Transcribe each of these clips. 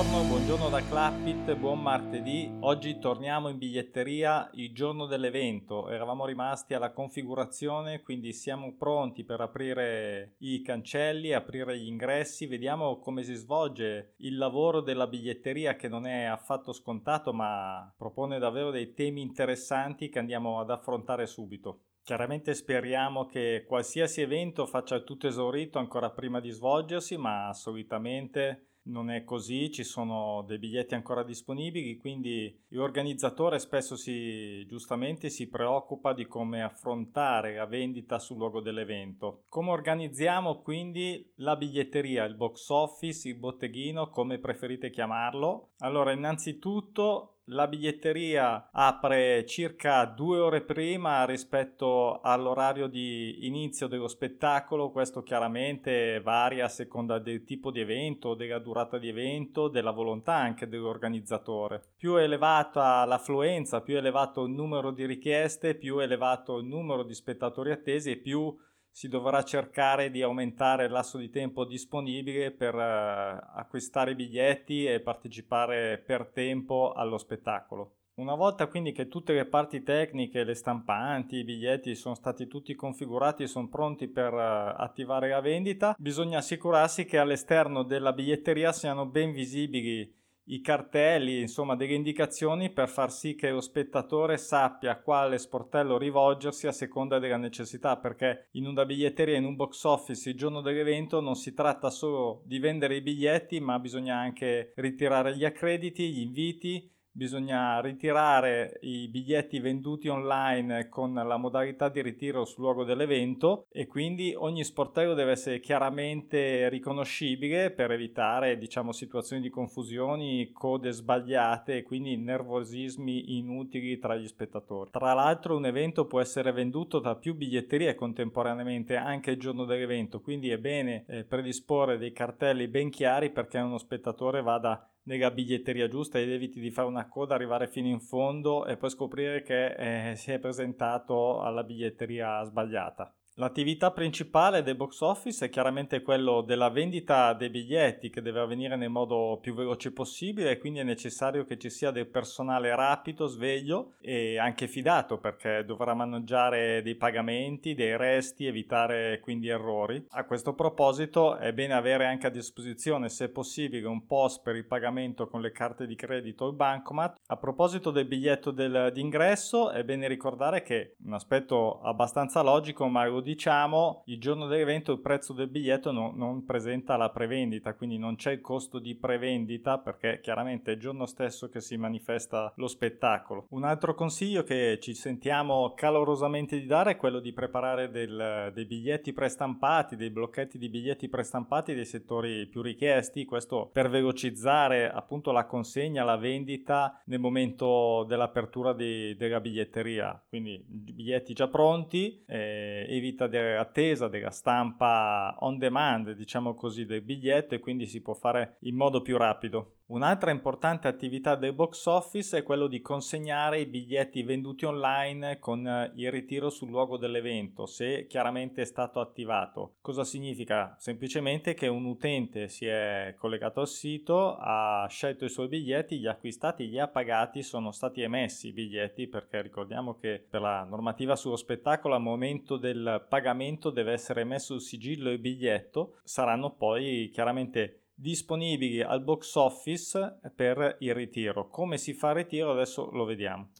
Buongiorno, buongiorno da Clappit, buon martedì. Oggi torniamo in biglietteria il giorno dell'evento. Eravamo rimasti alla configurazione, quindi siamo pronti per aprire i cancelli, aprire gli ingressi. Vediamo come si svolge il lavoro della biglietteria che non è affatto scontato, ma propone davvero dei temi interessanti che andiamo ad affrontare subito. Chiaramente speriamo che qualsiasi evento faccia tutto esaurito ancora prima di svolgersi, ma solitamente non è così, ci sono dei biglietti ancora disponibili, quindi l'organizzatore spesso si giustamente si preoccupa di come affrontare la vendita sul luogo dell'evento. Come organizziamo quindi la biglietteria, il box office, il botteghino, come preferite chiamarlo? Allora, innanzitutto la biglietteria apre circa due ore prima rispetto all'orario di inizio dello spettacolo, questo chiaramente varia a seconda del tipo di evento, della durata di evento, della volontà anche dell'organizzatore. Più elevata l'affluenza, più elevato il numero di richieste, più elevato il numero di spettatori attesi e più si dovrà cercare di aumentare il lasso di tempo disponibile per uh, acquistare biglietti e partecipare per tempo allo spettacolo. Una volta quindi che tutte le parti tecniche, le stampanti, i biglietti sono stati tutti configurati e sono pronti per uh, attivare la vendita, bisogna assicurarsi che all'esterno della biglietteria siano ben visibili i cartelli, insomma delle indicazioni per far sì che lo spettatore sappia a quale sportello rivolgersi a seconda della necessità, perché in una biglietteria, in un box office il giorno dell'evento non si tratta solo di vendere i biglietti, ma bisogna anche ritirare gli accrediti, gli inviti, bisogna ritirare i biglietti venduti online con la modalità di ritiro sul luogo dell'evento e quindi ogni sportello deve essere chiaramente riconoscibile per evitare diciamo situazioni di confusioni, code sbagliate e quindi nervosismi inutili tra gli spettatori. Tra l'altro un evento può essere venduto da più biglietterie contemporaneamente anche il giorno dell'evento, quindi è bene eh, predisporre dei cartelli ben chiari perché uno spettatore vada nella biglietteria giusta ed eviti di fare una coda, arrivare fino in fondo e poi scoprire che eh, si è presentato alla biglietteria sbagliata. L'attività principale del box office è chiaramente quello della vendita dei biglietti che deve avvenire nel modo più veloce possibile e quindi è necessario che ci sia del personale rapido, sveglio e anche fidato perché dovrà maneggiare dei pagamenti, dei resti, evitare quindi errori. A questo proposito è bene avere anche a disposizione se possibile un post per il pagamento con le carte di credito o il bancomat. A proposito del biglietto del, d'ingresso è bene ricordare che un aspetto abbastanza logico ma lo diciamo, il giorno dell'evento il prezzo del biglietto no, non presenta la prevendita, quindi non c'è il costo di prevendita perché chiaramente è il giorno stesso che si manifesta lo spettacolo. Un altro consiglio che ci sentiamo calorosamente di dare è quello di preparare del, dei biglietti prestampati, dei blocchetti di biglietti prestampati dei settori più richiesti, questo per velocizzare appunto la consegna, la vendita nel momento dell'apertura di, della biglietteria. Quindi biglietti già pronti, eh, evita possibilità di attesa della stampa on demand, diciamo così, del biglietto e quindi si può fare in modo più rapido. Un'altra importante attività del box office è quello di consegnare i biglietti venduti online con eh, il ritiro sul luogo dell'evento, se chiaramente è stato attivato. Cosa significa? Semplicemente che un utente si è collegato al sito, ha scelto i suoi biglietti, li ha acquistati, li ha pagati, sono stati emessi i biglietti perché ricordiamo che per la normativa sullo spettacolo al momento del pagamento deve essere emesso il sigillo e il biglietto, saranno poi chiaramente disponibili al box office per il ritiro. Come si fa il ritiro adesso lo vediamo.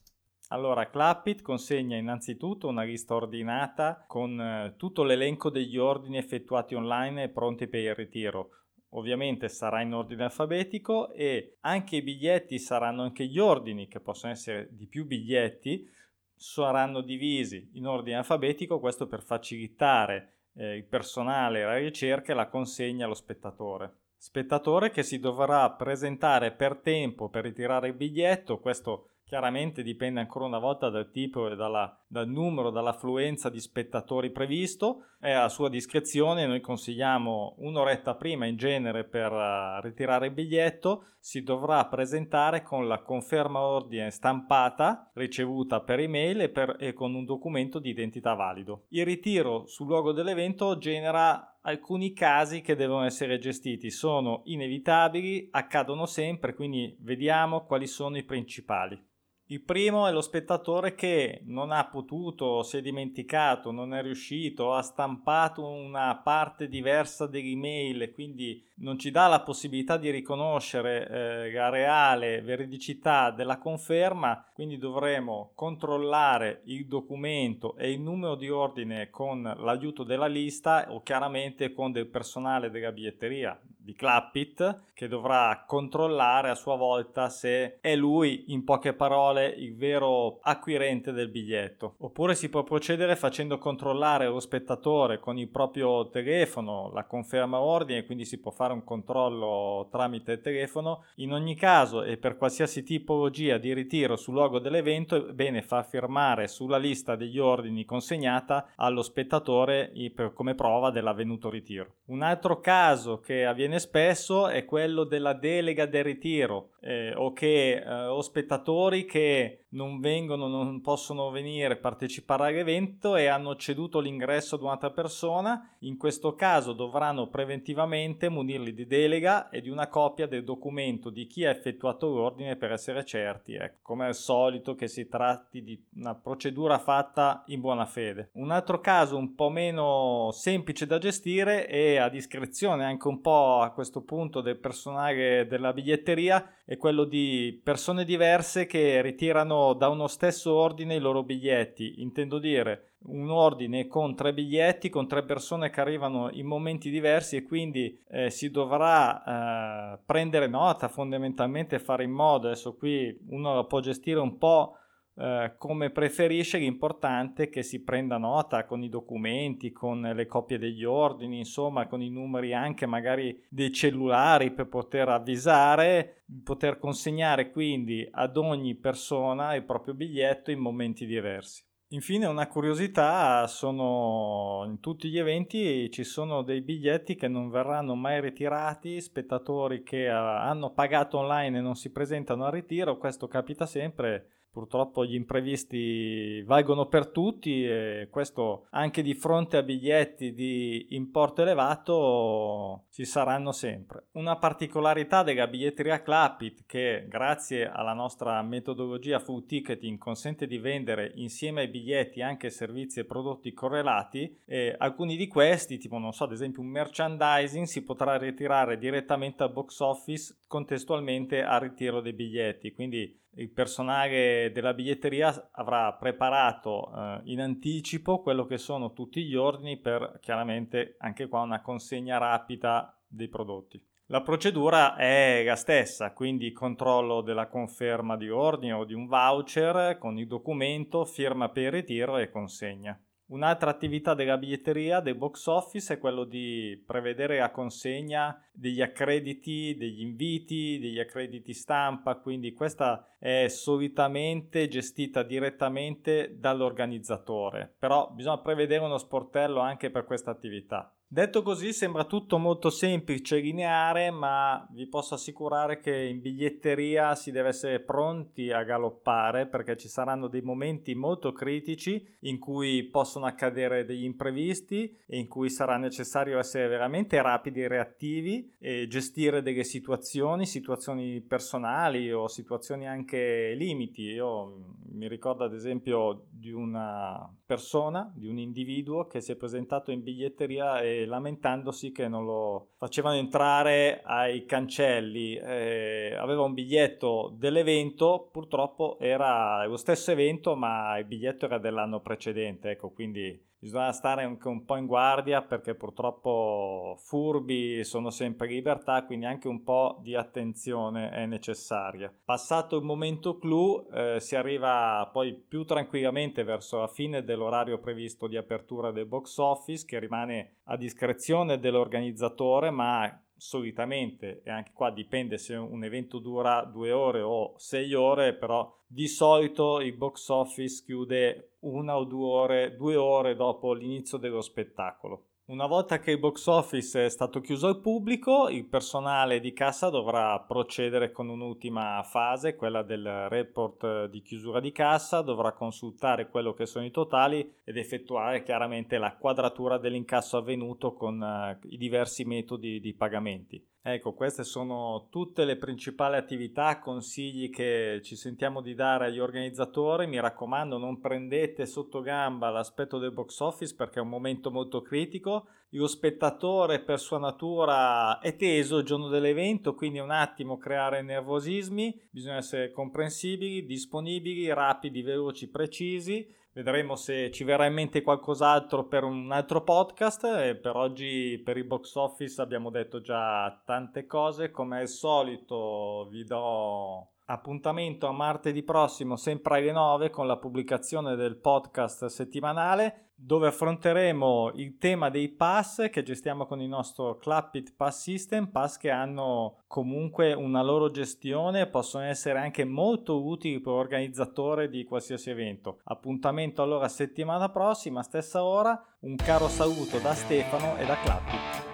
Allora, Clapit consegna innanzitutto una lista ordinata con eh, tutto l'elenco degli ordini effettuati online e pronti per il ritiro. Ovviamente sarà in ordine alfabetico e anche i biglietti saranno anche gli ordini, che possono essere di più biglietti, saranno divisi in ordine alfabetico, questo per facilitare eh, il personale, la ricerca e la consegna allo spettatore. Spettatore che si dovrà presentare per tempo per ritirare il biglietto, questo chiaramente dipende ancora una volta dal tipo e dalla, dal numero, dall'affluenza di spettatori previsto, è a sua discrezione, noi consigliamo un'oretta prima in genere per uh, ritirare il biglietto, si dovrà presentare con la conferma ordine stampata ricevuta per email e, per, e con un documento di identità valido. Il ritiro sul luogo dell'evento genera alcuni casi che devono essere gestiti, sono inevitabili, accadono sempre, quindi vediamo quali sono i principali. Il primo è lo spettatore che non ha potuto, si è dimenticato, non è riuscito, ha stampato una parte diversa dell'email quindi non ci dà la possibilità di riconoscere eh, la reale veridicità della conferma, quindi dovremo controllare il documento e il numero di ordine con l'aiuto della lista o chiaramente con del personale della biglietteria di Clappit che dovrà controllare a sua volta se è lui, in poche parole, il vero acquirente del biglietto. Oppure si può procedere facendo controllare lo spettatore con il proprio telefono la conferma ordine, quindi si può fare un controllo tramite telefono. In ogni caso e per qualsiasi tipologia di ritiro sul luogo dell'evento è bene far firmare sulla lista degli ordini consegnata allo spettatore come prova dell'avvenuto ritiro. Un altro caso che avviene spesso è quello della delega del ritiro eh, o che eh, o spettatori che non vengono, non possono venire a partecipare all'evento e hanno ceduto l'ingresso ad un'altra persona, in questo caso dovranno preventivamente munirli di delega e di una copia del documento di chi ha effettuato l'ordine per essere certi, ecco, come al solito che si tratti di una procedura fatta in buona fede. Un altro caso un po' meno semplice da gestire e a discrezione anche un po' a questo punto del personale della biglietteria è quello di persone diverse che ritirano da uno stesso ordine i loro biglietti. Intendo dire un ordine con tre biglietti, con tre persone che arrivano in momenti diversi e quindi eh, si dovrà eh, prendere nota, fondamentalmente fare in modo, adesso qui uno lo può gestire un po' Eh, come preferisce, l'importante è che si prenda nota con i documenti, con le copie degli ordini, insomma, con i numeri anche magari dei cellulari per poter avvisare, poter consegnare quindi ad ogni persona il proprio biglietto in momenti diversi. Infine una curiosità, sono in tutti gli eventi ci sono dei biglietti che non verranno mai ritirati, spettatori che hanno pagato online e non si presentano al ritiro, questo capita sempre Purtroppo gli imprevisti valgono per tutti e questo anche di fronte a biglietti di importo elevato ci saranno sempre. Una particolarità della biglietteria Clapit che grazie alla nostra metodologia full ticketing consente di vendere insieme ai biglietti anche servizi e prodotti correlati e alcuni di questi, tipo non so ad esempio un merchandising, si potrà ritirare direttamente al box office contestualmente al ritiro dei biglietti, quindi il personale della biglietteria avrà preparato eh, in anticipo quello che sono tutti gli ordini per chiaramente anche qua una consegna rapida dei prodotti. La procedura è la stessa, quindi controllo della conferma di ordine o di un voucher con il documento, firma per ritiro e consegna. Un'altra attività della biglietteria del box office è quello di prevedere la consegna degli accrediti, degli inviti, degli accrediti stampa, quindi questa è solitamente gestita direttamente dall'organizzatore, però bisogna prevedere uno sportello anche per questa attività. Detto così sembra tutto molto semplice e lineare, ma vi posso assicurare che in biglietteria si deve essere pronti a galoppare perché ci saranno dei momenti molto critici in cui possono accadere degli imprevisti e in cui sarà necessario essere veramente rapidi e reattivi e gestire delle situazioni, situazioni personali o situazioni anche limiti. Io mi ricordo ad esempio di una persona, di un individuo che si è presentato in biglietteria e lamentandosi che non lo facevano entrare ai cancelli. Eh, aveva un biglietto dell'evento, purtroppo era lo stesso evento, ma il biglietto era dell'anno precedente, ecco, quindi bisogna stare anche un po' in guardia perché purtroppo furbi sono sempre in libertà, quindi anche un po' di attenzione è necessaria. Passato il momento clou eh, si arriva poi più tranquillamente verso la fine dell'orario previsto di apertura del box office che rimane a discrezione dell'organizzatore ma solitamente, e anche qua dipende se un evento dura due ore o sei ore, però di solito il box office chiude una o due ore, due ore dopo l'inizio dello spettacolo. Una volta che il box office è stato chiuso al pubblico, il personale di cassa dovrà procedere con un'ultima fase, quella del report di chiusura di cassa, dovrà consultare quello che sono i totali ed effettuare chiaramente la quadratura dell'incasso avvenuto con uh, i diversi metodi di pagamenti. Ecco, queste sono tutte le principali attività, consigli che ci sentiamo di dare agli organizzatori. Mi raccomando, non prendete sotto gamba l'aspetto del box office perché è un momento molto critico. Lo spettatore per sua natura è teso il giorno dell'evento, quindi un attimo creare nervosismi, bisogna essere comprensibili, disponibili, rapidi, veloci, precisi Vedremo se ci verrà in mente qualcos'altro per un altro podcast e per oggi per il box office abbiamo detto già tante cose. Come al solito vi do appuntamento a martedì prossimo sempre alle 9 con la pubblicazione del podcast settimanale dove affronteremo il tema dei pass che gestiamo con il nostro Clappit Pass System, pass che hanno comunque una loro gestione e possono essere anche molto utili per l'organizzatore di qualsiasi evento. Appuntamento allora settimana prossima, stessa ora, un caro saluto da Stefano e da Clappit.